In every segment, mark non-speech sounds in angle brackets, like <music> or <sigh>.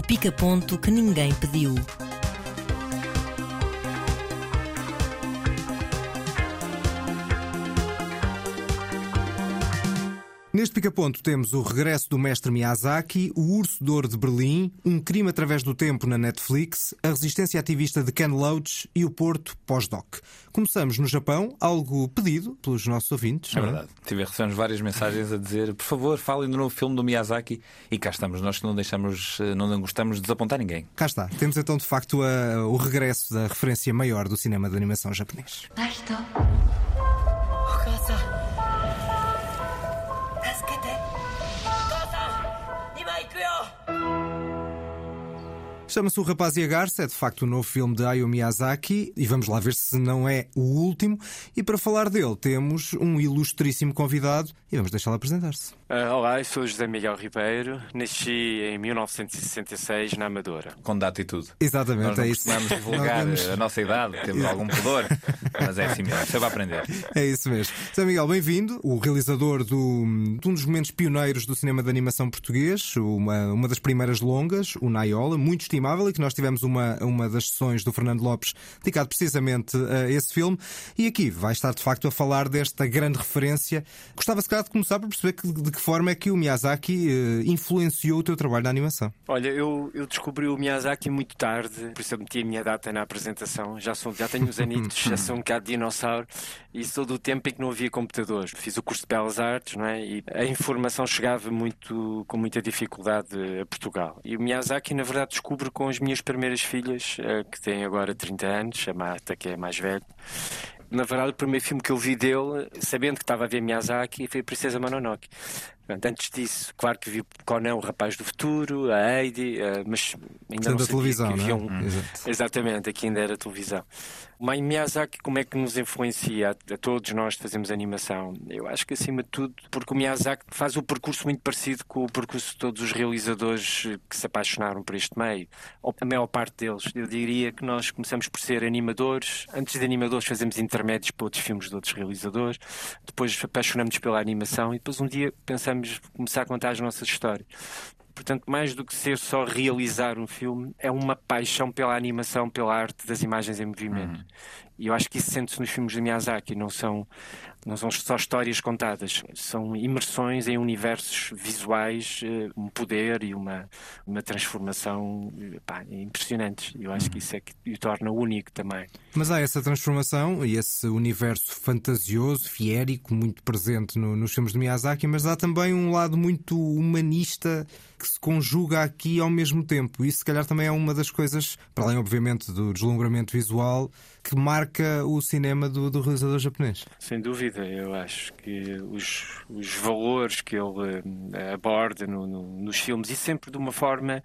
o pica-ponto que ninguém pediu. Neste pica-ponto temos o regresso do mestre Miyazaki, o Urso de Ouro de Berlim, Um Crime através do Tempo na Netflix, a resistência ativista de Ken Loach e o Porto pós-doc. Começamos no Japão, algo pedido pelos nossos ouvintes. É não verdade. Tive recebemos várias mensagens a dizer, por favor, falem do novo filme do Miyazaki. E cá estamos, nós que não deixamos, eh, não gostamos de desapontar ninguém. Cá está. Temos então de facto a- o regresso da referência maior do cinema de animação japonês. あ Chama-se O Rapaz e a Garça, é de facto o novo filme de Hayao Miyazaki e vamos lá ver se não é o último. E para falar dele temos um ilustríssimo convidado e vamos deixá-lo apresentar-se. Ah, olá, eu sou José Miguel Ribeiro, nasci em 1966 na Amadora. Com data e tudo. Exatamente, Nós não é isso. costumamos divulgar vamos- a nossa idade, temos algum pudor, mas é assim mesmo, você vai aprender. É isso mesmo. Zé Miguel, bem-vindo. O realizador do, de um dos momentos pioneiros do cinema de animação português, uma, uma das primeiras longas, o Naiola, muito estimável, e que nós tivemos uma, uma das sessões do Fernando Lopes dedicado precisamente a esse filme. E aqui vai estar de facto a falar desta grande referência. Gostava calhar de começar por perceber que- de que forma é que o Miyazaki eh, influenciou o teu trabalho na animação. Olha, eu, eu descobri o Miyazaki muito tarde, por isso eu meti a minha data na apresentação. Já, sou, já tenho uns <laughs> anitos, já sou um bocado dinossauro e sou do tempo em que não havia computadores. Fiz o curso de Belas Artes, não é? E a informação chegava muito, com muita dificuldade a Portugal. E o Miyazaki, na verdade, descubro com as minhas primeiras filhas, eh, que têm agora 30 anos, a Marta, que é mais velha. Na verdade, o primeiro filme que eu vi dele, sabendo que estava a ver Miyazaki, foi Princesa Mononoke. Antes disso, claro que vi Conan, o Rapaz do Futuro, a Heidi, eh, mas ainda Sendo não sabia televisão, que havia não é? um... Exato. Exatamente, aqui ainda era televisão. Mas Miyazaki, como é que nos influencia a, todos nós que fazemos animação? Eu acho que acima de tudo, porque o Miyazaki faz o percurso muito parecido com o percurso de todos os realizadores que se apaixonaram por este meio. Ou a maior parte deles. Eu diria que nós começamos por ser animadores. Antes de animadores fazemos intermédios para outros filmes de outros realizadores. Depois apaixonamos pela animação e depois um dia pensamos começar a contar as nossas histórias. Portanto, mais do que ser só realizar um filme, é uma paixão pela animação, pela arte das imagens em movimento. E eu acho que isso sente-se nos filmes de Miyazaki, não são, não são só histórias contadas, são imersões em universos visuais, eh, um poder e uma, uma transformação eh, pá, impressionantes. Eu acho que isso é que o torna único também. Mas há essa transformação e esse universo fantasioso, fiérico, muito presente no- nos filmes de Miyazaki, mas há também um lado muito humanista que se conjuga aqui ao mesmo tempo. Isso, se calhar, também é uma das coisas, para além, obviamente, do deslumbramento visual, que marca o cinema do, do realizador japonês. Sem dúvida, eu acho que os, os valores que ele eh, aborda no- no- nos filmes e sempre de uma forma,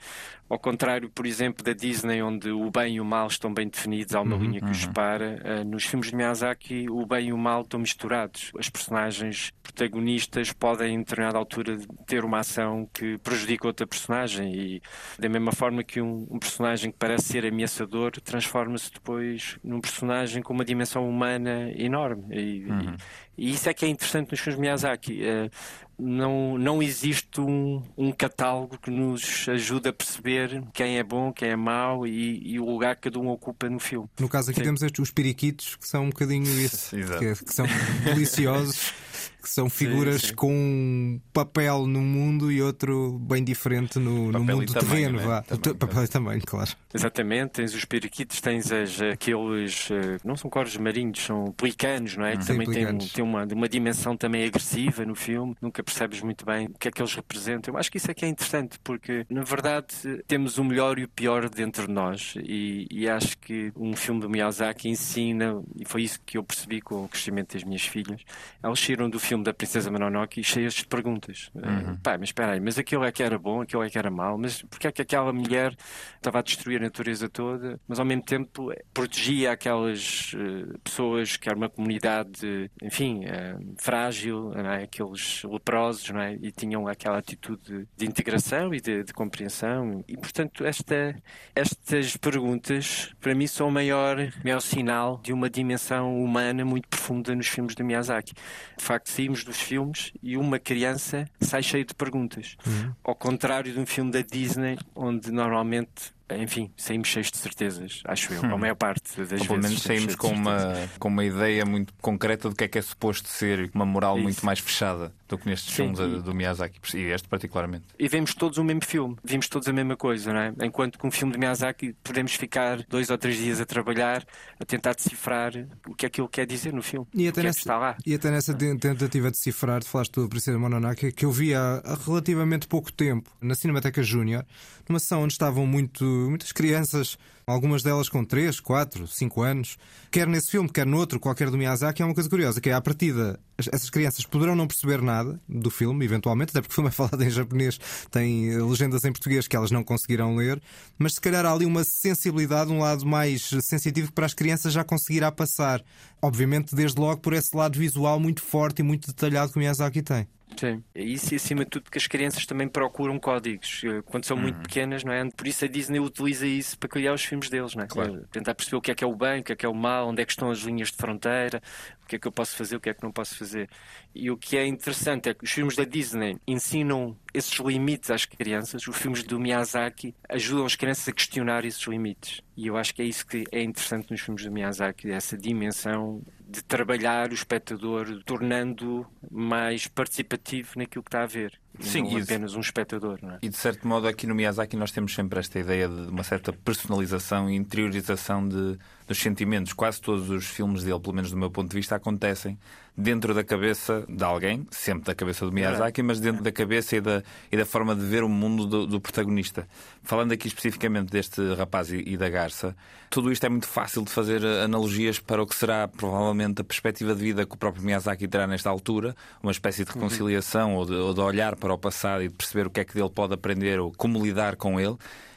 ao contrário, por exemplo, da Disney, onde o bem e o mal estão bem definidos, há uma linha que os separa, eh, nos filmes de Miyazaki o bem e o mal estão misturados. As personagens protagonistas podem, em determinada altura, ter uma ação que prejudica outra personagem e da mesma forma que um, um personagem que parece ser ameaçador transforma-se depois num personagem com uma dimensão humana enorme. E, e- e isso é que é interessante nos filmes Miyazaki. Eh, não, não existe um, um catálogo que nos ajude a perceber quem é bom, quem é mau e, e o lugar que cada um ocupa no filme. No caso aqui Sim. temos estes, os periquitos, que são um bocadinho <laughs> isso, que, que são deliciosos, que são <laughs> figuras sim. com um papel no mundo e outro bem diferente no, no mundo e tamanho, terreno. né? vá. Também. Papel e <laughs> tamanho, claro. Exatamente, tens os periquitos, tens as, aqueles, eh, não são corvos marinhos, são pelicanos, não é? Que Sim, também pelicanos. têm uma, uma dimensão também agressiva no filme, nunca percebes muito bem o que é que eles representam. Eu acho que isso é que é interessante, porque na verdade temos o melhor e o pior dentro de nós, e, e acho que um filme do Miyazaki ensina, e foi isso que eu percebi com o crescimento das minhas filhas, elas saíram do filme da Princesa Mononoke cheias de perguntas. Eh, pá, mas espera aí, mas aquilo é que era bom, aquilo é que era mau, mas porquê é que aquela mulher estava a destruir natureza toda, mas ao mesmo tempo protegia aquelas uh, pessoas que era uma comunidade, enfim, uh, frágil, é? aqueles leprosos, é? e tinham aquela atitude de integração e de, de compreensão. E, portanto, esta, estas perguntas, para mim, são o maior, maior sinal de uma dimensão humana muito profunda nos filmes de Miyazaki. De facto, saímos dos filmes e uma criança sai cheia de perguntas. Uhum. Ao contrário de um filme da Disney, onde normalmente enfim, saímos cheios de certezas, acho eu, hum. a <laughs> maior parte das Ou vezes. Pelo menos saímos com uma, com uma ideia muito concreta do que é que é suposto ser uma moral Isso. muito mais fechada do que nestes Sim, filmes e... do Miyazaki, e este particularmente. E vemos todos o mesmo filme, vimos todos a mesma coisa, não é? Enquanto que um filme de Miyazaki podemos ficar dois ou três dias a trabalhar, a tentar decifrar o que é que ele quer dizer no filme. E até, é nessa, é e até nessa tentativa de decifrar, tu falaste do Princesa Mononoke, que eu vi há relativamente pouco tempo na Cinemateca Júnior, numa sessão onde estavam muito, muitas crianças algumas delas com 3, 4, 5 anos, quer nesse filme, quer no outro, qualquer do Miyazaki, é uma coisa curiosa, que é à partida essas crianças poderão não perceber nada do filme, eventualmente, até porque o filme é <laughs> falado em japonês, tem eh, legendas em português que elas não conseguirão ler, mas se calhar há ali uma sensibilidade, um lado mais sensitivo que para as crianças já conseguirá passar. Obviamente, desde logo por esse lado visual muito forte e muito detalhado que o Miyazaki tem. Sim. É isso e acima de tudo que as crianças também procuram códigos eh, quando são muito uhum. pequenas, não é? Por isso a Disney utiliza isso para criar os filmes deles, não é? Claro. Eh, tentar perceber o que é que é o bem, o que é que é o mal, onde é que estão as linhas de fronteira, o que é que eu posso fazer, o que é que não posso fazer. E o que é interessante é que os filmes da Disney ensinam esses limites às crianças, os filmes do Miyazaki ajudam as crianças a questionar esses limites. E eu acho que é isso que é interessante nos filmes do Miyazaki, essa dimensão de trabalhar o espectador, tornando mais participativo naquilo que está a ver. Sim, não apenas um espectador. Não é? E de certo modo, aqui no Miyazaki, nós temos sempre esta ideia de uma certa personalização e interiorização de, dos sentimentos. Quase todos os filmes dele, pelo menos do meu ponto de vista, acontecem dentro da cabeça de alguém, sempre da cabeça do Miyazaki, mas dentro da cabeça e da, e da forma de ver o mundo do, do protagonista. Falando aqui especificamente deste rapaz e, e, da garça, tudo isto é muito fácil de fazer analogias para o que será provavelmente a perspectiva de vida que o próprio Miyazaki terá nesta altura, uma espécie de reconciliação uhum. ou, de, ou de olhar para o passado e de perceber o que é que dele pode aprender ou como lidar com ele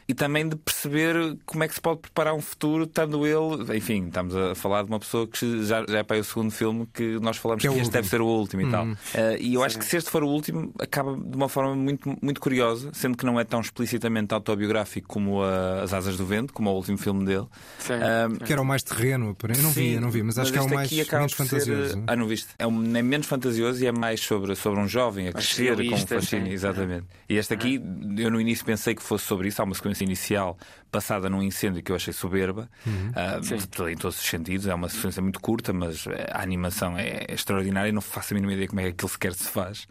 e também de perceber como é que se pode preparar um futuro, estando ele, enfim, estamos a falar de uma pessoa que já, já é para o segundo filme que nós falamos que, é que este deve ser o último e tal. Uh, e eu Sim. acho que se este for o último, acaba de uma forma muito, muito curiosa, sendo que não é tão explicitamente autobiográfico como a, As Asas do Vento, como o último filme dele. Uh, que era o mais terreno, eu não vi, eu não vi, mas, mas acho que é o mais menos fantasioso. Ser, ah, não viste? É, um, é menos fantasioso e é mais sobre, sobre um jovem a crescer com um fascínio, exatamente. E este aqui, eu no início pensei que fosse sobre isso, há uma sequência sequência inicial passada num incêndio que eu achei soberba, uhum. uh, em todos os sentidos. É uma sequência muito curta, mas eh, a animação é extraordinária e não faço a mínima ideia como é que aquilo sequer se faz.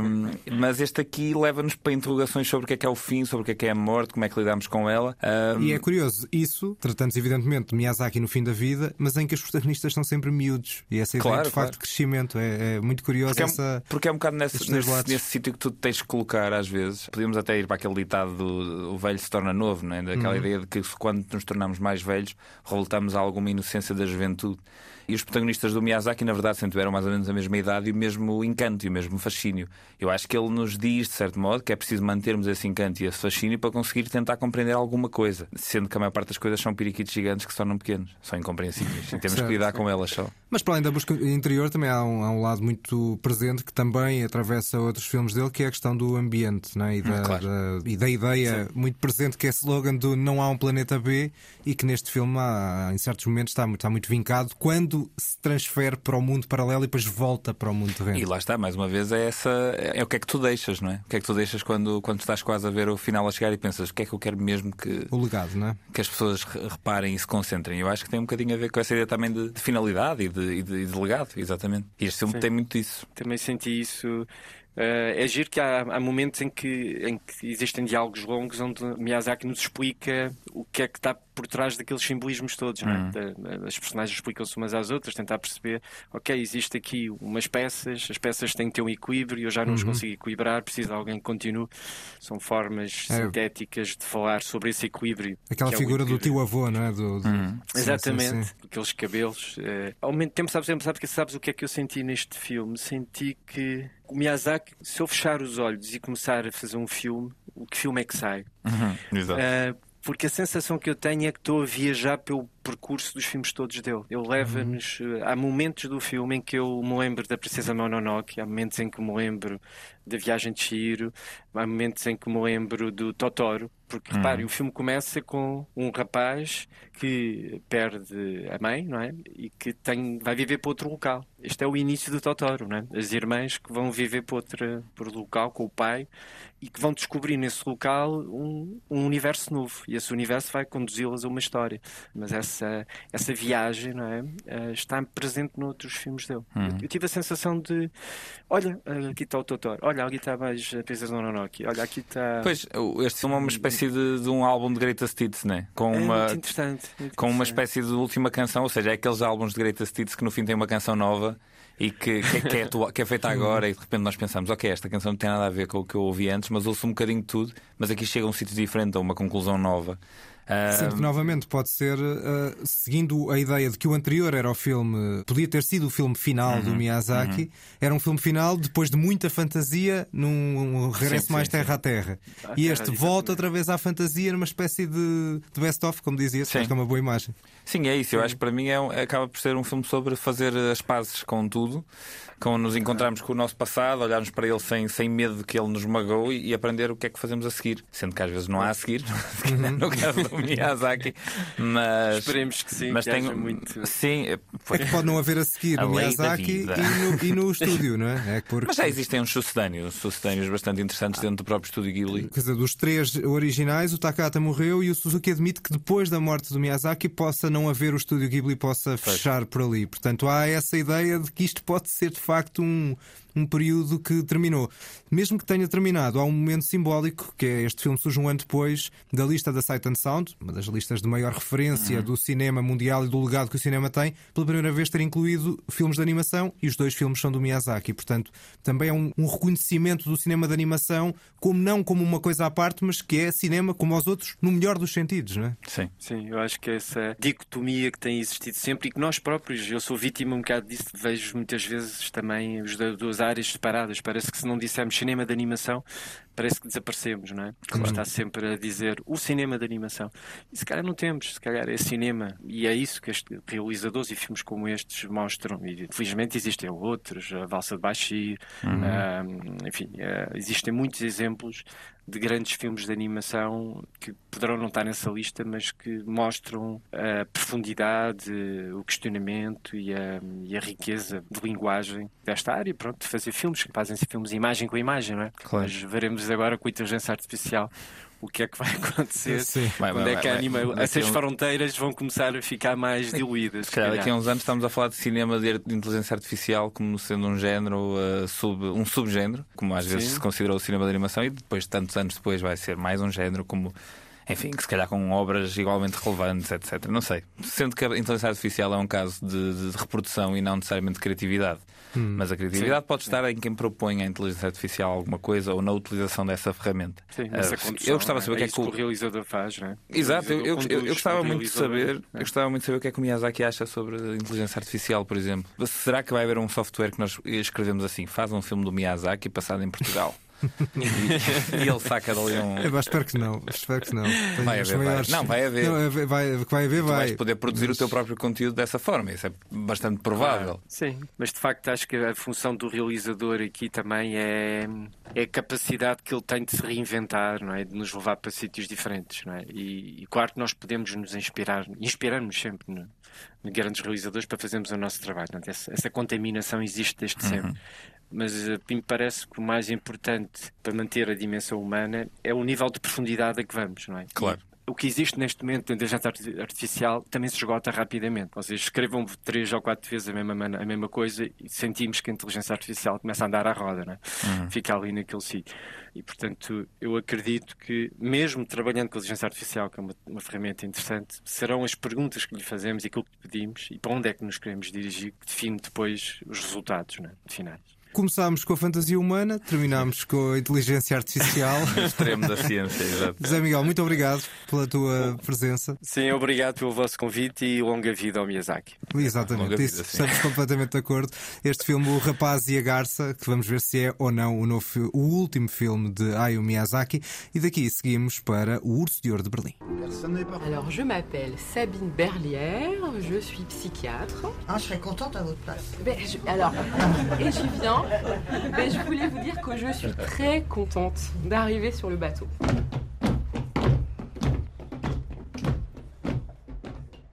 um, <laughs> mas este aqui leva-nos para interrogações sobre o que é que é o fim, sobre o que é que é a morte, como é que lidamos com ela. Um... E é curioso, isso, tratando-se evidentemente de Miyazaki no fim da vida, mas em que os protagonistas são sempre miúdos. E essa ideia claro, de facto claro. de crescimento é, é muito curioso. Porque, essa, é, porque é um bocado nesse, nesse, nesse sítio que tu tens que colocar às vezes. Podíamos até ir para aquele ditado do o velho se torna novo, não é? daquela uhum. ideia de que quando nos tornamos mais velhos voltamos a alguma inocência da juventude. E os protagonistas do Miyazaki, na verdade, sempre tiveram mais ou menos a mesma idade e o mesmo encanto e o mesmo fascínio. Eu acho que ele nos diz, de certo modo, que é preciso mantermos esse encanto e esse fascínio para conseguir tentar compreender alguma coisa, sendo que a maior parte das coisas são periquitos gigantes que se tornam pequenos, são incompreensíveis e temos que lidar com elas só. Mas para além da busca interior, também há um, há um, lado muito presente que também atravessa outros filmes dele, que é a questão do ambiente né? e, da, hum, claro. da, e da ideia Sim. muito presente que é slogan do não há um planeta B e que neste filme, há, em certos momentos, está, está muito vincado quando se transfere para o mundo paralelo e depois volta para o mundo terreno. E lá está, mais uma vez, é essa é o que é que tu deixas, não é? O que é que tu deixas quando, quando estás quase a ver o final a chegar e pensas o que é que eu quero mesmo que. O legado, não é? Que as pessoas reparem e se concentrem. Eu acho que tem um bocadinho a ver com essa ideia também de, de finalidade e de, e de, e de legado, exatamente. E este filme Sim. tem muito disso. Também senti isso Uh, é giro que há, há, momentos em que, em que existem diálogos longos onde Miyazaki nos explica o que é que está por trás daqueles simbolismos todos. Uhum. É? As personagens explicam-se umas às outras, tentar perceber, ok, existe aqui umas peças, as peças têm que ter um equilíbrio, eu já não uhum. os consigo equilibrar, preciso de alguém que continue. São formas é. sintéticas de falar sobre esse equilíbrio. Aquela figura é do tio avô, não é? Do, do... Uhum. Exatamente, sim, sim. aqueles cabelos. Uh, ao mesmo tempo, sabes, sabes, sabes o que é que eu senti neste filme? Senti que o Miyazaki, se eu fechar os olhos e começar a fazer um filme, o que filme é que sai? Uhum, exato. Uh, porque a sensação que eu tenho é que estou a viajar pelo percurso dos filmes todos dele. Ele leva-nos. eh, Há momentos do filme em que eu me lembro da Princesa Mononoke, há momentos em que me lembro da Viagem de Chihiro, há momentos em que me lembro do Totoro. Porque, repare, o filme começa com um rapaz que perde a mãe, não é? E que tem, vai viver para outro local. Este é o início do Totoro, não é? As irmãs que vão viver para outro, para outro local com o pai e que vão descobrir nesse local um, um universo novo. E esse universo vai conduzi-las a uma história. Mas essa, essa viagem, não é? Eh, está presente noutros filmes dele. Eu, eu tive a sensação de: olha, eh, aqui está o Totoro, olha, aqui está mais a Princesa Mononoke, olha, aqui está. Pois, este filme é uma espécie de, de um álbum de Greatest Hits, né? Com é uma, muito interessante. Com uma espécie de última canção, ou seja, é aqueles álbuns de Greatest Hits que no fim tem uma canção nova e que, que, que é, que é feita agora e de repente nós pensamos, ok, esta canção não tem nada a ver com o que eu ouvi antes, mas ouço um bocadinho de tudo, mas aqui chega a um sítio diferente, a uma conclusão nova. Ah, Sendo que, novamente, pode ser, uh, seguindo a ideia de que o anterior era o filme, podia ter sido o filme final Uhum, do Miyazaki, era um filme final depois de muita fantasia, num regresso Sim, mais sim, sim. terra a terra. À E este volta outra vez à fantasia numa espécie de, de best-of, como dizia, Sim. acho que é uma boa imagem. Sim, é isso. Eu acho que para mim é, um- acaba por ser um filme sobre fazer as pazes com tudo, com nos encontrarmos com o nosso passado, olharmos para ele sem, sem medo de que ele nos magoe e, e aprender o que é que fazemos a seguir. Sendo que às vezes não há a seguir, <laughs> no caso do Miyazaki, mas. Esperemos que sim, mas que tenho... muito. Sim, é- É foi- que pode não haver a seguir A no Miyazaki e no, e no estúdio, não é? é porque, Mas já existem uns sucedâneos, sucedâneos bastante interessantes dentro do próprio estúdio Ghibli. Quer dizer, dos três originais, o Takata morreu e o Suzuki admite que depois da morte do Miyazaki possa não haver o estúdio Ghibli possa fechar por ali. Portanto, há essa ideia de que isto pode ser de facto um, um período que terminou. Mesmo que tenha terminado, há um momento simbólico que é este filme surge um ano depois da lista da Sight and Sound, uma das listas de maior referência do cinema mundial e do legado que o cinema tem, pela primeira vez ter incluído filmes de animação e os dois filmes são do Miyazaki. Portanto, também é um, um reconhecimento do cinema de animação como não como uma coisa à parte, mas que é cinema como aos outros no melhor dos sentidos, não é? Sim. Sim, eu acho que essa dicotomia que tem existido sempre e que nós próprios, eu sou vítima um bocado disso, vejo muitas vezes também as duas áreas separadas. Parece que se não dissermos cinema de animação, parece que desaparecemos, não é? Como está sempre a dizer o cinema de animação. E se calhar não temos, se calhar é cinema. E é isso que estes realizadores e filmes como estes mostram. E felizmente existem outros, a Valsa de Bashir, ah, enfim, ah, existem muitos exemplos de grandes filmes de animação que poderão não estar nessa lista, mas que mostram a profundidade, o questionamento e a, e a riqueza de linguagem desta área. Pronto, de fazer filmes, que fazem filmes imagem com imagem, não é? Claro. Mas veremos agora com a inteligência artificial o que é que vai <laughs> acontecer. Sim. Vai, Onde vai, é que a vai, anima... vai. essas um- fronteiras vão começar a ficar mais diluídas. Se calhar daqui a uns anos estamos a falar de cinema de inteligência artificial como sendo um género, uh, sub, um subgénero, como às vezes Sim. se considerou o cinema de animação, e depois, tantos anos depois, vai ser mais um género como. Enfim, que se calhar com obras igualmente relevantes, etc. Não sei. Sendo que a inteligência artificial é um caso de, de reprodução e não necessariamente de criatividade. Mas a criatividade pode estar em quem propõe à inteligência artificial alguma coisa ou na utilização dessa ferramenta. Sim, Ah, nessa eu gostava de não saber o que é isso que o, realizador faz, não é? O Exato, eu, eu, gostava muito de saber, não eu é? gostava muito de saber o que é que o Miyazaki acha sobre a inteligência artificial, por exemplo. Será que vai haver um software que nós escrevemos assim, faz um filme do Miyazaki passado em Portugal? <laughs> e, <laughs> e ele saca dali um. Eu espero que não. Espero que não. Tenho Vai haver, vai. maiores- Não, vai haver. Não, vai, vai, vai haver, Tu vai. vais poder produzir o teu próprio conteúdo dessa forma, isso é bastante provável. Sim, mas de facto acho que a função do realizador aqui também é, é a capacidade que ele tem de se reinventar, não é? de nos levar para sítios diferentes. Não é? e, e claro que nós podemos nos inspirar, inspirarmos sempre grandes realizadores para fazermos o nosso trabalho. Portanto, essa, essa contaminação existe desde sempre. Mas eh, me parece que o mais importante para manter a dimensão humana é o nível de profundidade a que vamos, não é? Claro. O que existe neste momento da inteligência arti- artificial também se esgota rapidamente. Vocês escrevam três ou quatro vezes a mesma, a mesma coisa e sentimos que a inteligência artificial começa a andar à roda, né? fica ali naquele sítio. E, portanto, eu acredito que, mesmo trabalhando com a inteligência artificial, que é uma, uma ferramenta interessante, serão as perguntas que lhe fazemos e aquilo que pedimos e para onde é que nos queremos dirigir que define depois os resultados né? finais. Começámos com a fantasia humana, terminámos com a inteligência artificial. <laughs> Extremo da ciência, exato. Zé Miguel, muito obrigado pela tua presença. Sim, obrigado pelo vosso convite e longa vida ao Miyazaki. Exatamente, Longa vida, isso, estamos completamente de acordo. Este filme, O Rapaz e a Garça, que vamos ver se é ou não o, novo, o último filme de Hayao Miyazaki. E daqui seguimos para O Urso de Ouro de Berlim. Alors, je m'appelle Sabine Berlière, je suis psychiatre. Ah, je serais contente à votre place. Ben, je- alors, et j'y viens. Ben, je voulais vous dire que je suis très contente d'arriver sur le bateau.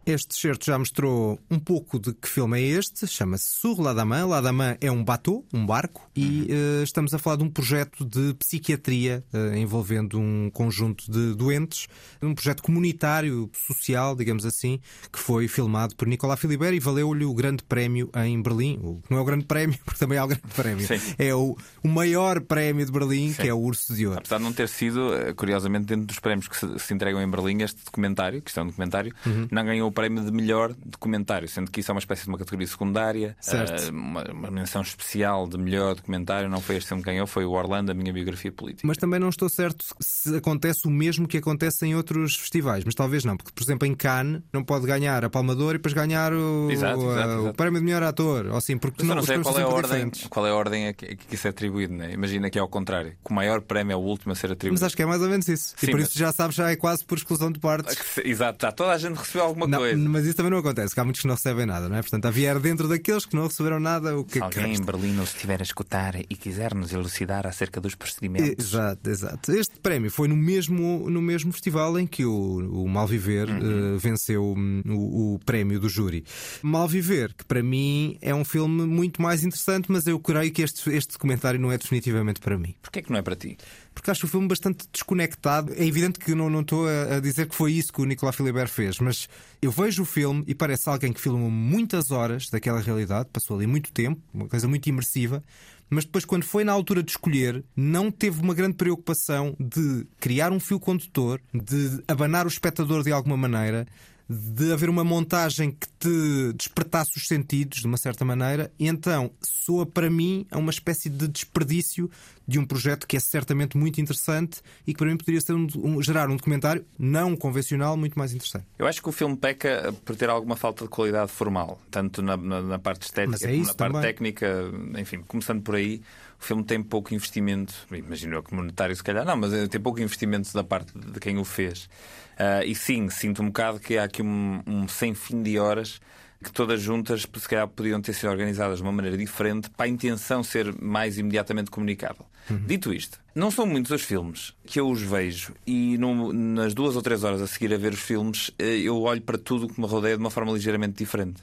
Este certo já mostrou um pouco de que filme é este, chama-se Sur la Dama. La Dama é um bateau, um barco, e eh, estamos a falar de um projeto de psiquiatria eh, envolvendo um conjunto de doentes, um projeto comunitário, social, digamos assim, que foi filmado por Nicolas Philibert e valeu-lhe o grande prémio em Berlim. O não é o grande prémio, <laughs> porque também há o grande prémio. Sim. É o, o maior prémio de Berlim, que é o Urso de Ouro. Apesar de não ter sido, eh, curiosamente, dentro dos prémios que se, se entregam em Berlim, este documentário, que isto é um documentário, Uhum. não ganhou o prémio de melhor documentário, sendo que isso é uma espécie de uma categoria secundária, Certo. eh, uma, uma menção especial de melhor documentário. Não foi este filme que ganhou, foi o Orlando, a minha biografia política. Mas também não estou certo se acontece o mesmo que acontece em outros festivais. Mas talvez não, porque, por exemplo, em Cannes não pode ganhar a Palma de Ouro e depois ganhar o, Exato, a- exato, o exato. prémio de melhor ator. Ou assim, porque não os sei qual é, a são sempre ordem, diferentes. qual é a ordem a que, a isso é atribuído. Né? Imagina que é ao contrário, que o maior prémio é o último a ser atribuído. Mas acho que é mais ou menos isso. e Sim, por mas- isso já sabes, já é quase por exclusão de partes. Exato, já toda a gente recebeu alguma Não, coisa. Mas isso também não acontece, que há muitos que não recebem nada, não é? Portanto, havia dentro daqueles que não receberam nada, o que Se é que alguém em resta? Berlim nos estiver a escutar e quiser nos elucidar acerca dos procedimentos. Exato, exato. Este prémio foi no mesmo, no mesmo festival em que o, o Malviver Uhum. eh, venceu hum, o, o prémio do júri. Malviver, que para mim é um filme muito mais interessante, mas eu creio que este, este documentário não é definitivamente para mim. Porquê que não é para ti? Porque acho o filme bastante desconectado. É evidente que não, não estou a, a dizer que foi isso que o Nicolas Philibert fez, mas eu vejo o filme e parece alguém que filmou muitas horas daquela realidade, passou ali muito tempo, uma coisa muito imersiva. Mas depois, quando foi na altura de escolher, não teve uma grande preocupação de criar um fio condutor, de abanar o espectador de alguma maneira, de haver uma montagem que te despertasse os sentidos de uma certa maneira, e então soa para mim a uma espécie de desperdício de um projeto que é certamente muito interessante e que para mim poderia ser um, um- gerar um documentário não convencional muito mais interessante. Eu acho que o filme peca por ter alguma falta de qualidade formal, tanto na, na- na parte estética é como na parte também. técnica. Enfim, começando por aí, o filme tem pouco investimento, imagino eu que monetário se calhar, não, mas eh, tem pouco investimento da parte de quem o fez. Ah, e sim, sinto um bocado que há aqui um, um sem fim de horas que todas juntas se calhar podiam ter sido organizadas de uma maneira diferente para a intenção ser mais imediatamente comunicável. Dito isto, não são muitos os filmes que eu os vejo e nas duas ou três horas a seguir a ver os filmes eh, eu olho para tudo o que me rodeia de uma forma ligeiramente diferente.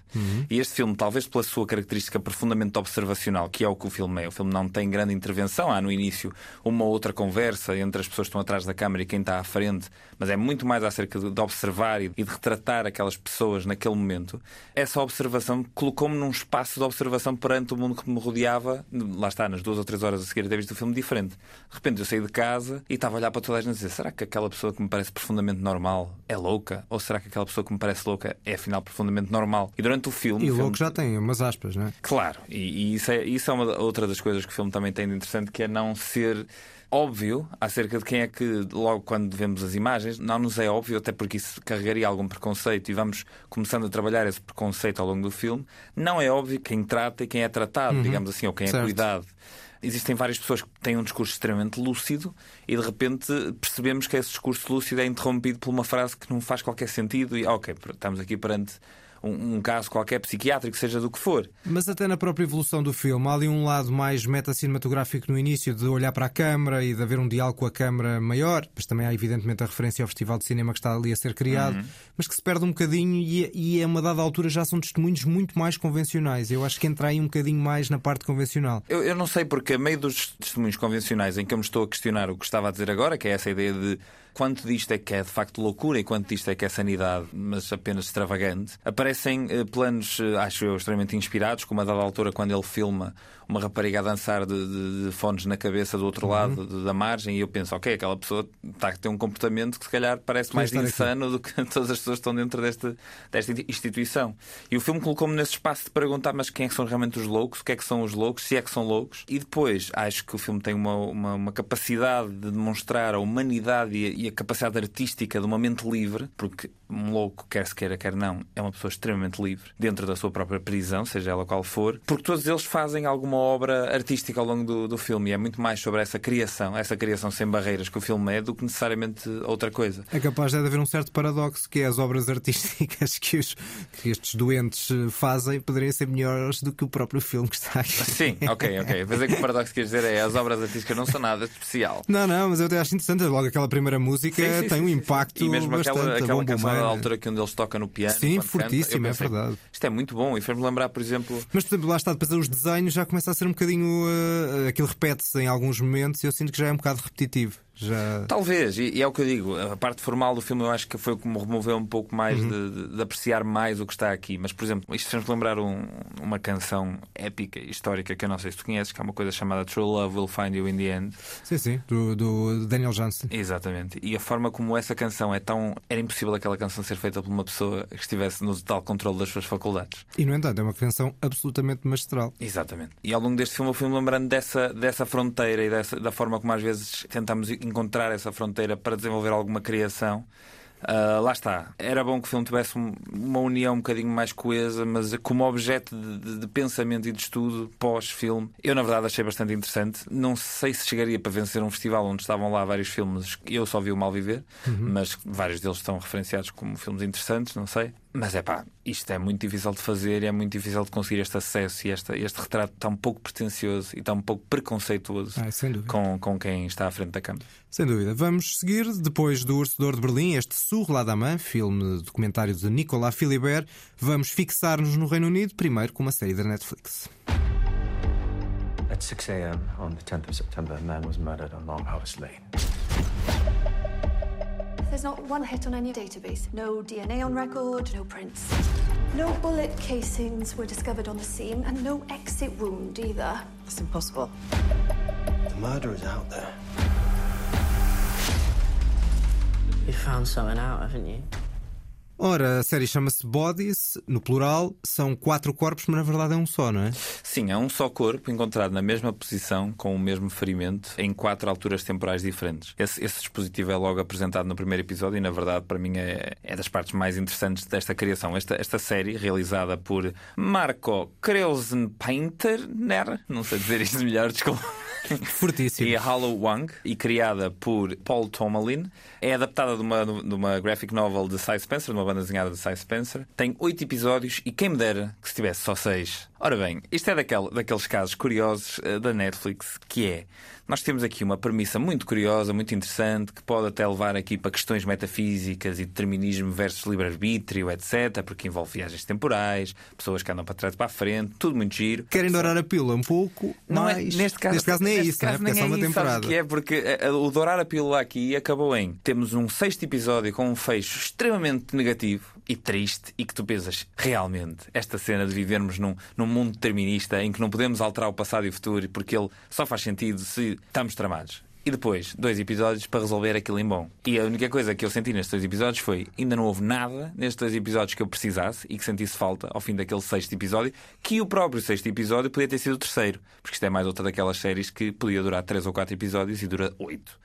E este filme, talvez pela sua característica profundamente observacional, que é o que o filme é, o filme não tem grande intervenção. Há no início uma ou outra conversa entre as pessoas que estão atrás da câmara e quem está à frente, mas é muito mais acerca de, de observar e de retratar aquelas pessoas naquele momento. Essa observação colocou-me num espaço de observação perante o mundo que me rodeava, lá está, nas duas ou três horas a seguir a ter visto o filme diferente. De repente eu saí de casa e estava a olhar para toda a gente e dizer: será que aquela pessoa que me parece profundamente normal é louca? Ou será que aquela pessoa que me parece louca é afinal profundamente normal? E durante o filme. E o filme- louco já tem umas aspas, não é? Claro, e, e isso é, isso é uma, outra das coisas que o filme também tem de interessante, que é não ser óbvio acerca de quem é que, logo quando vemos as imagens, não nos é óbvio, até porque isso carregaria algum preconceito e vamos começando a trabalhar esse preconceito ao longo do filme. Não é óbvio quem trata e quem é tratado, digamos assim, ou quem Certo. é cuidado. Existem várias pessoas que têm um discurso extremamente lúcido e de repente percebemos que esse discurso lúcido é interrompido por uma frase que não faz qualquer sentido e, ok, estamos aqui perante um, um caso qualquer psiquiátrico, seja do que for. Mas até na própria evolução do filme, há ali um lado mais meta-cinematográfico no início, de olhar para a câmara e de haver um diálogo com a câmara maior. Mas também há, evidentemente, a referência ao Festival de Cinema que está ali a ser criado, mas que se perde um bocadinho e, e a uma dada altura já são testemunhos muito mais convencionais. Eu acho que entra aí um bocadinho mais na parte convencional. Eu, eu não sei porque, a meio dos testemunhos convencionais em que eu me estou a questionar o que estava a dizer agora, que é essa ideia de quanto disto é que é de facto loucura e quanto disto é que é sanidade, mas apenas extravagante. Aparecem eh, planos, eh, acho eu, extremamente inspirados, como a dada altura quando ele filma uma rapariga a dançar de, de- de fones na cabeça do outro lado de- da margem e eu penso, ok, aquela pessoa está a ter um comportamento que se calhar parece mais estar aqui. insano do que <laughs> todas as pessoas que estão dentro desta, desta instituição. E o filme colocou-me nesse espaço de perguntar, mas quem é que são realmente os loucos? O que é que são os loucos? Se é que são loucos? E depois, acho que o filme tem uma, uma, uma capacidade de demonstrar a humanidade e a, a capacidade artística de uma mente livre, porque um louco, quer se queira, quer não, é uma pessoa extremamente livre, dentro da sua própria prisão, seja ela qual for, porque todos eles fazem alguma obra artística ao longo do, do filme e é muito mais sobre essa criação, essa criação sem barreiras que o filme é, do que necessariamente outra coisa. É capaz de haver um certo paradoxo que é as obras <laughs> artísticas que, os- que estes doentes eh, fazem poderiam ser melhores do que o próprio filme que está aqui. Sim, ok, ok. Mas é que o paradoxo que queres dizer é as obras artísticas não são nada especial. Não, não, mas eu até acho interessante. Logo aquela primeira música Sim, sim, tem um impacto E mesmo bastante. aquela, aquela canção humana. altura que onde eles tocam no piano. Sim, fortíssimo, é pensei, verdade. Isto é muito bom e fez-me lembrar, por exemplo. Mas, por exemplo, lá está, depois os desenhos já começa a ser um bocadinho. eh, aquilo repete-se em alguns momentos e eu sinto que já é um bocado repetitivo. Já... Talvez, e, e é o que eu digo, a parte formal do filme eu acho que foi o que me removeu um pouco mais Uhum. de, de- de apreciar mais o que está aqui. Mas, por exemplo, isto fez-me lembrar um- uma canção épica, histórica, que eu não sei se tu conheces, que é uma coisa chamada True Love Will Find You in the End. Sim, sim, do, do Daniel Johnston. Exatamente. E a forma como essa canção é tão. Era impossível aquela canção ser feita por uma pessoa que estivesse no total controle das suas faculdades. E, no entanto, é uma canção absolutamente magistral. Exatamente. E ao longo deste filme eu fui-me lembrando dessa, dessa fronteira e dessa, da forma como às vezes tentamos encontrar essa fronteira para desenvolver alguma criação. Ah, lá está. Era bom que o filme tivesse um- uma união um bocadinho mais coesa, mas como objeto de, de- de pensamento e de estudo pós-filme, eu na verdade achei bastante interessante. Não sei se chegaria para vencer um festival onde estavam lá vários filmes. Eu só vi o Mal Viver, mas vários deles estão referenciados como filmes interessantes, não sei. Mas é pá, isto é muito difícil de fazer e é muito difícil de conseguir este acesso e esta- este retrato tão pouco pretencioso e tão pouco preconceituoso Ah, com, com quem está à frente da câmara. Sem dúvida. Vamos seguir, depois do Urso de Berlim, este Sur la Dame, filme documentário de Nicolas Philibert. Vamos fixar-nos no Reino Unido, primeiro com uma série da Netflix. At 6 a.m. on the 10th of September, a man was murdered on Longhouse Lane. There's not one hit on any database. No DNA on record, no prints. No bullet casings were discovered on the scene, and no exit wound either. It's impossible. The murderer's out there. You found something out, haven't you? Ora, a série chama-se Bodies, no plural, são quatro corpos, mas na verdade é um só, não é? Sim, é um só corpo encontrado na mesma posição, com o mesmo ferimento, em quatro alturas temporais diferentes. Esse, esse dispositivo é logo apresentado no primeiro episódio e, na verdade, para mim é, é das partes mais interessantes desta criação. Esta, esta série, realizada por Marco Kreuzenpainter, não sei dizer isto melhor, desculpa. Fortíssimo. E a Hollow Wang, e criada por Paul Tomalin, é adaptada de uma, de uma graphic novel de Cy Spencer, de uma banda desenhada de Cy Spencer. Tem oito episódios e quem me dera que se tivesse só seis. Ora bem, isto é daquele, daqueles casos curiosos eh, da Netflix, que é, nós temos aqui uma premissa muito curiosa, muito interessante, que pode até levar aqui para questões metafísicas e determinismo versus livre-arbítrio, etc., porque envolve viagens temporais, pessoas que andam para trás e para a frente, tudo muito giro. Querem dourar a pílula um pouco, Não mas é, neste caso, nem é neste isso, não é? caso Porque é só uma isso, sabes temporada. que é porque eh, o dourar a pílula aqui acabou em temos um sexto episódio com um fecho extremamente negativo e triste e que tu pensas realmente esta cena de vivermos num, num mundo determinista em que não podemos alterar o passado e o futuro porque ele só faz sentido se estamos tramados. E depois, dois episódios para resolver aquilo em bom. E a única coisa que eu senti nestes dois episódios foi ainda não houve nada nestes dois episódios que eu precisasse e que sentisse falta ao fim daquele sexto episódio, que o próprio sexto episódio podia ter sido o terceiro. Porque isto é mais outra daquelas séries que podia durar três ou quatro episódios e dura oito.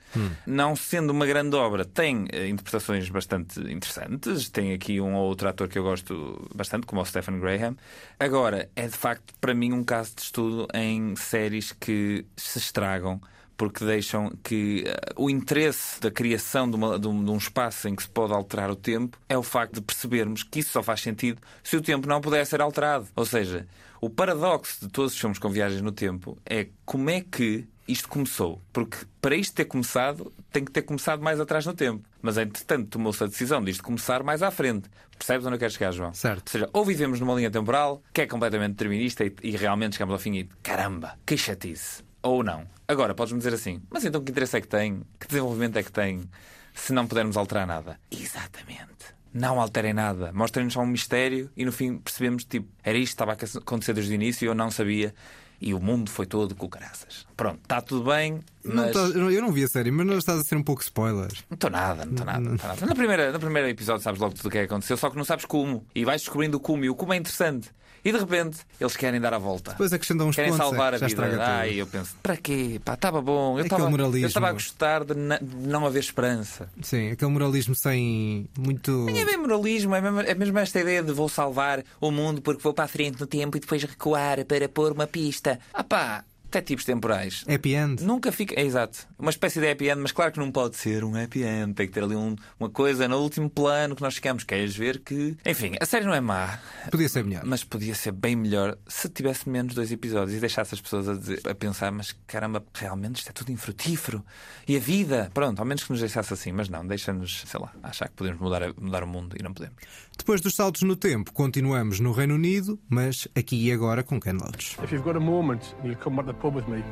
Não sendo uma grande obra, tem eh, interpretações bastante interessantes. Tem aqui um ou outro ator que eu gosto bastante, como o Stephen Graham. Agora, é de facto para mim um caso de estudo em séries que se estragam porque deixam que eh, o interesse da criação de, uma- de um, de um espaço em que se pode alterar o tempo é o facto de percebermos que isso só faz sentido se o tempo não puder ser alterado. Ou seja, o paradoxo de todos os filmes com viagens no tempo é como é que isto começou. Porque para isto ter começado, tem que ter começado mais atrás no tempo. Mas entretanto tomou-se a decisão disto começar mais à frente. Percebes onde eu quero chegar, João? Certo. Ou seja, ou vivemos numa linha temporal que é completamente determinista e, e realmente chegamos ao fim e caramba, que chatice. Ou não. Agora, podes-me dizer assim, mas então que interesse é que tem? Que desenvolvimento é que tem? se não pudermos alterar nada. Exatamente. Não alterem nada. Mostrem-nos só um mistério e no fim percebemos, tipo, era isto que estava a acontecer desde o início e eu não sabia. E o mundo foi todo com caraças. Pronto, está tudo bem, Não mas. tá- eu não- não vi a série, mas não estás a ser um pouco spoiler. Não estou nada, não estou nada, não nada. <laughs> No primeiro, no primeiro episódio sabes logo tudo o que é que aconteceu, só que não sabes como. E vais descobrindo o como, e o como é interessante. E de repente, eles querem dar a volta. Depois acrescentam uns Querem pontos, salvar é, a vida. Ai, eu penso, para quê? Pá, estava bom. Eu estava a gostar de, na- de não haver esperança. Sim, aquele moralismo sem muito. Nem é bem moralismo, é mesmo, é mesmo esta ideia de vou salvar o mundo porque vou para a frente no tempo e depois recuar para pôr uma pista. Ah pá, detetives temporais. Happy end. Nunca fica. É exato. Uma espécie de happy end, mas claro que não pode ser um happy end. Tem que ter ali um- uma coisa no último plano que nós ficamos. Queres ver que. Enfim, a série não é má, Podia ser melhor. mas podia ser bem melhor se tivesse menos dois episódios e deixasse as pessoas a, dizer- a pensar: mas caramba, realmente isto é tudo infrutífero. E a vida? Pronto, ao menos que nos deixasse assim. Mas não, deixa-nos, sei lá, achar que podemos mudar, mudar o mundo e não podemos. Depois dos saltos no tempo, continuamos no Reino Unido, mas aqui e agora com Ken Loach. If you've got a moment and you'll come back to the pub with me,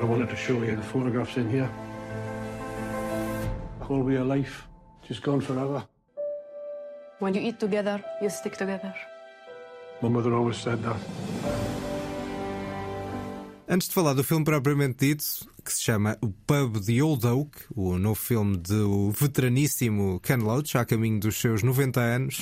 I wanted to show you the photographs in here. The whole way of life, just gone forever. When you eat together, you stick together. My mother always said that. Antes de falar do filme propriamente dito, que se chama O Pub de Old Oak, o novo filme do veteraníssimo Ken Loach, a caminho dos seus 90 anos,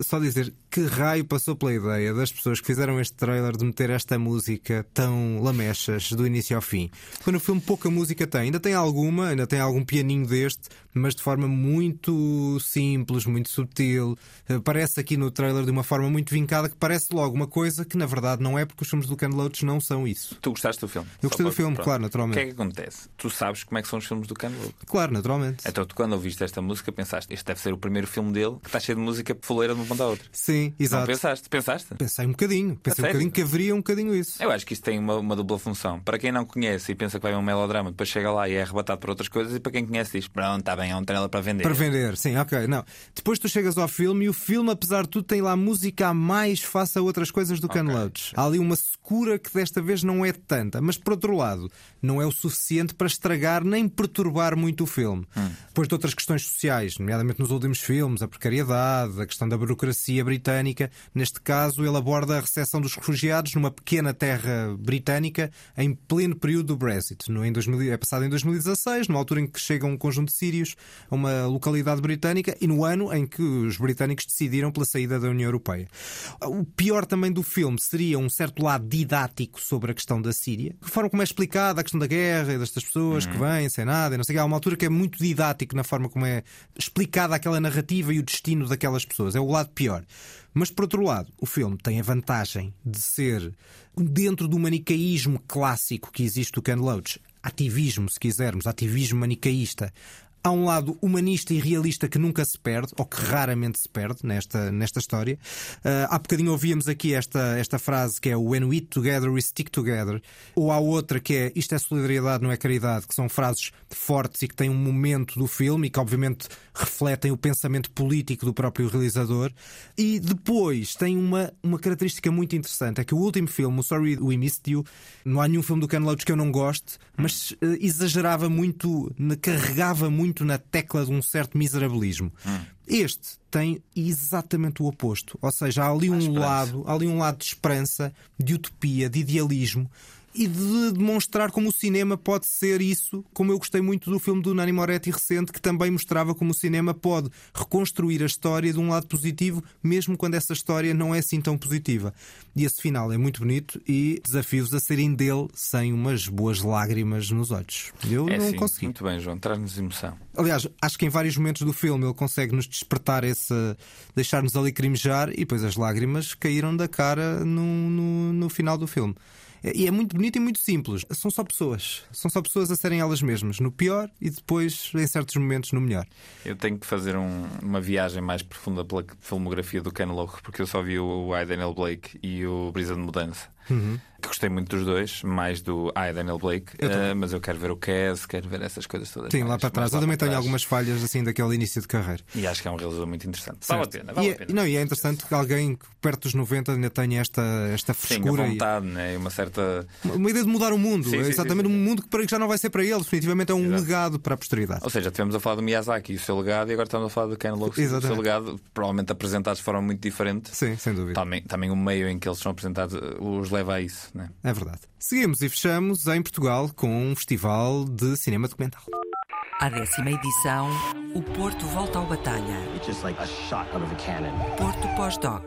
só dizer que raio passou pela ideia das pessoas que fizeram este trailer de meter esta música tão lamechas do início ao fim. Quando o filme pouca música tem, ainda tem alguma, ainda tem algum pianinho deste, mas de forma muito simples, muito sutil. Eh, Parece aqui no trailer de uma forma muito vincada que parece logo uma coisa que na verdade não é porque os filmes do Ken Loach não são isso. Tu gostaste do filme? Eu gostei do filme, pronto. claro, naturalmente. Que acontece? Tu sabes como é que são os filmes do Ken Loach. Claro, naturalmente. Então, tu, quando ouviste esta música, pensaste: este deve ser o primeiro filme dele que está cheio de música foleira de uma ponta à outra. Sim, Não exato. pensaste? Pensaste? Pensei um bocadinho. Pensei um bocadinho que haveria um bocadinho isso. Eu acho que isto tem uma, uma dupla função. Para quem não conhece e pensa que vai um melodrama, depois chega lá e é arrebatado por outras coisas, e para quem conhece diz: pronto, está bem, é um trailer para vender. Para vender, sim, ok. Não. Depois tu chegas ao filme e o filme, apesar de tudo, tem lá música a mais face a outras coisas do Ken Loach. Há ali uma secura que desta vez não é tanta, mas por outro lado, não é o suficiente para estragar nem perturbar muito o filme. Depois de outras questões sociais, nomeadamente nos últimos filmes, a precariedade, a questão da burocracia britânica, neste caso ele aborda a recepção dos refugiados numa pequena terra britânica em pleno período do Brexit. No, em 2000, é passado em 2016, numa altura em que chega um conjunto de sírios a uma localidade britânica e no ano em que os britânicos decidiram pela saída da União Europeia. O pior também do filme seria um certo lado didático sobre a questão da Síria, a forma como é explicada a questão da guerra e destas pessoas que vêm sem nada e não sei o quê. Há uma altura que é muito didático na forma como é explicada aquela narrativa e o destino daquelas pessoas. É o lado pior. Mas por outro lado, o filme tem a vantagem de ser dentro do manicaísmo clássico que existe do Ken Loach, ativismo, se quisermos, ativismo manicaísta. Há um lado humanista e realista que nunca se perde, ou que raramente se perde nesta, nesta história. Uh, há bocadinho ouvíamos aqui esta, esta frase que é When we together, we stick together. Ou há outra que é isto é solidariedade, não é caridade, que são frases fortes e que têm um momento do filme e que obviamente refletem o pensamento político do próprio realizador. E depois tem uma, uma característica muito interessante: é que o último filme, o Sorry We Missed You, não há nenhum filme do Ken Loach que eu não goste, mas eh, exagerava muito, carregava muito na tecla de um certo miserabilismo. Este tem exatamente o oposto, ou seja, há ali um lado, há ali um lado de esperança, de utopia, de idealismo e de demonstrar como o cinema pode ser isso, como eu gostei muito do filme do Nani Moretti recente, que também mostrava como o cinema pode reconstruir a história de um lado positivo, mesmo quando essa história não é assim tão positiva. E esse final é muito bonito e desafio-vos a serem dele sem umas boas lágrimas nos olhos. Eu É não sim, consegui. Muito bem, João, traz-nos emoção. Aliás, acho que em vários momentos do filme ele consegue nos despertar esse. deixar-nos ali crimejar e depois as lágrimas caíram da cara no, no, no final do filme. E é muito bonito e muito simples. São só pessoas. São só pessoas a serem elas mesmas, no pior e depois, em certos momentos, no melhor. Eu tenho que fazer um- uma viagem mais profunda pela filmografia do Ken Loach, porque eu só vi o I, Daniel Blake e o Brisa de Mudança. Uhum. Que gostei muito dos dois, mais do I, Daniel Blake, Eu eh, mas eu quero ver o Cass, quero ver essas coisas todas. Sim, mais- lá para trás. Eu também tenho algumas falhas assim daquele início de carreira. E acho que é um realizador muito interessante. Vale a Certo. pena, vale e, a é- pena. Não, e é interessante que alguém perto dos 90 ainda tenha esta, esta Sim, frescura. e- vontade, né? e uma certa. uma ideia de mudar o mundo. Sim, é sim, exatamente sim, um mundo que para- que já não vai ser para ele, definitivamente é um Exato. legado para a posteridade. Ou seja, tivemos a falar do Miyazaki e o seu legado, e agora estamos a falar do Ken Loach e o seu Exatamente. legado, provavelmente apresentados de forma muito diferente. Sim, sem dúvida. Também, também o meio em que eles são apresentados os leva a isso. Né? É verdade. Seguimos e fechamos em Portugal com um festival de cinema documental. À décima edição, o Porto volta ao Batalha. Porto Pós-Doc,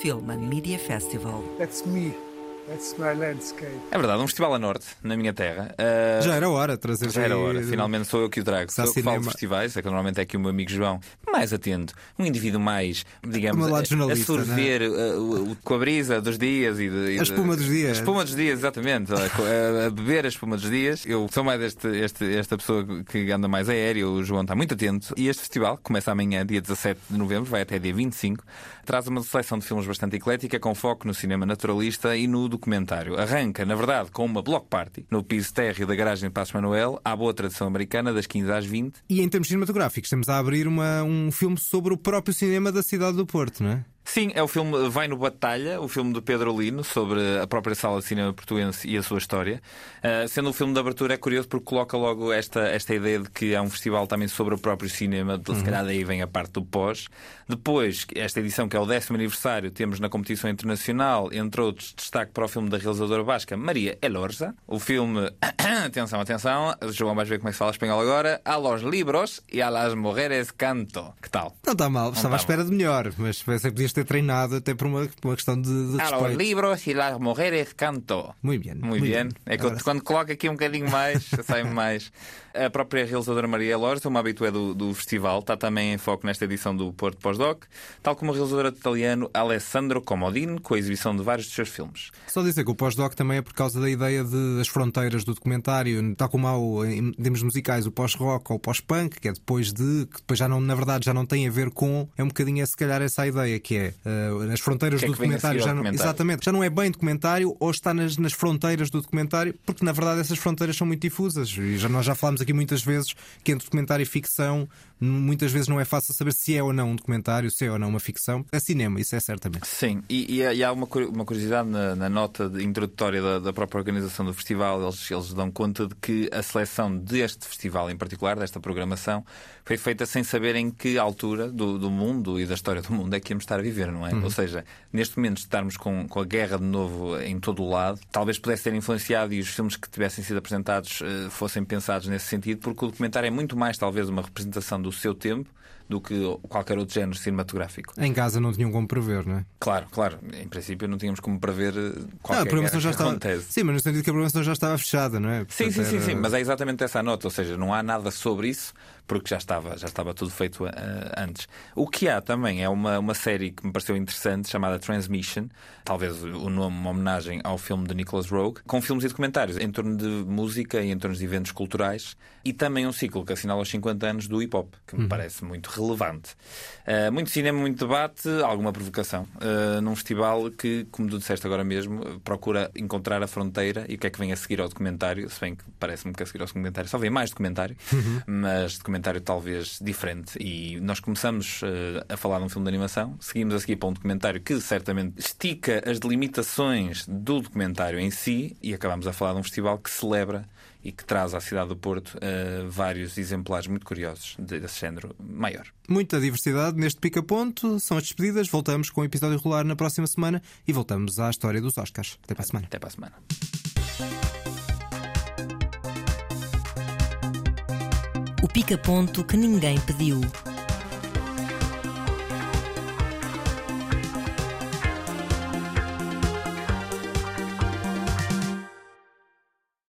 Film and Media Festival. That's me. That's my landscape. É verdade, um festival a norte, na minha terra. Eh, Já era hora de trazer Já era aí- hora, finalmente sou eu que o trago. Sou eu que falo de festivais, é que normalmente é aqui o meu amigo João, mais atento, um indivíduo mais, digamos, a, a sorver uh, o- o- com a brisa dos dias e, de, e A espuma dos dias. A espuma dos dias, exatamente. a, a beber a espuma dos dias. Eu sou mais este, este- esta pessoa que anda mais aéreo, o João está muito atento. E este festival, que começa amanhã, dia 17 de novembro, vai até dia 25, traz uma seleção de filmes bastante eclética, com foco no cinema naturalista e no documentário. Arranca, na verdade, com uma block party no piso térreo da garagem de Passo Manuel, à boa tradição americana, das 15 às 20. E em termos cinematográficos, estamos a abrir uma- um filme sobre o próprio cinema da cidade do Porto, não é? Sim, é o filme Vai no Batalha, o filme do Pedro Lino, sobre a própria sala de cinema portuense e a sua história. Uh, sendo o filme de abertura, é curioso porque coloca logo esta, esta ideia de que é um festival também sobre o próprio cinema, de- se calhar daí vem a parte do pós. Depois, esta edição, que é o décimo aniversário, temos na competição internacional, entre outros, destaque para o filme da realizadora basca Maria Elorza. O filme, <coughs> atenção, atenção, João vais ver como é que se fala espanhol agora, A los libros e a las mujeres canto. Que tal? Não está mal, estava à está espera de melhor, mas pensei que podias ter treinado até por uma, por uma questão de, de A los respeito. libros y las mujeres canto. Muito bem. Muito bem. É que eu- quando coloco aqui um bocadinho mais, sai-me mais. <laughs> A própria realizadora Maria Lorza, uma habitué do, do festival, está também em foco nesta edição do Porto Pós-Doc, tal como o realizador italiano Alessandro Comodini, com a exibição de vários dos seus filmes. Só dizer que o pós-doc também é por causa da ideia de- das fronteiras do documentário, tal como há o, em termos musicais o pós-rock ou o pós-punk, que é depois de, que depois já não, na verdade, já não tem a ver com, é um bocadinho é, se calhar essa ideia, que é eh, as fronteiras Que é do a documentário já não, documentário. exatamente, já não é bem documentário ou está nas, nas fronteiras do documentário, porque na verdade essas fronteiras são muito difusas. E já, nós já falámos aqui muitas vezes que entre documentário e ficção muitas vezes não é fácil saber se é ou não um documentário, se é ou não uma ficção. É cinema, isso é certamente. Sim, e, e há- uma, uma curiosidade na, na nota introdutória da, da própria organização do festival. Eles, eles dão conta de que a seleção deste festival em particular, desta programação, foi feita sem saber em que altura do, do mundo e da história do mundo é que íamos estar a viver, não é? Uhum. Ou seja, neste momento estarmos com, com a guerra de novo em todo o lado, talvez pudesse ter influenciado e os filmes que tivessem sido apresentados eh, fossem pensados nesse sentido, porque o documentário é muito mais, talvez, uma representação do seu tempo do que qualquer outro género cinematográfico. Em casa não tinham como prever, não é? Claro, claro. Em princípio não tínhamos como prever eh, Não, qualquer a programação já que estava. acontece. Sim, mas no sentido que a programação já estava fechada, não é? Sim, Portanto, sim, sim, era- sim, mas é exatamente essa a nota, ou seja, não há nada sobre isso porque já estava, já estava tudo feito eh, antes. O que há também é uma, uma série que me pareceu interessante chamada Transmission, talvez o nome uma homenagem ao filme de Nicholas Rogue, com filmes e documentários em torno de música e em torno de eventos culturais e também um ciclo que assinala os 50 anos do hip hop, que me Uhum. parece muito relevante. Eh, muito cinema, muito debate, alguma provocação. eh, num festival que, como tu disseste agora mesmo, procura encontrar a fronteira e o que é que vem a seguir ao documentário, se bem que parece-me que a seguir ao documentário só vem mais documentário, Uhum. mas documentário talvez diferente. E nós começamos eh, a falar de um filme de animação, seguimos a seguir para um documentário que certamente estica as delimitações do documentário em si e acabamos a falar de um festival que celebra e que traz à cidade do Porto eh, vários exemplares muito curiosos desse género maior. Muita diversidade neste pica-ponto. São as despedidas. Voltamos com o episódio regular na próxima semana e voltamos à história dos Oscars. Até para a semana. Até para a semana. Pica-ponto que ninguém pediu.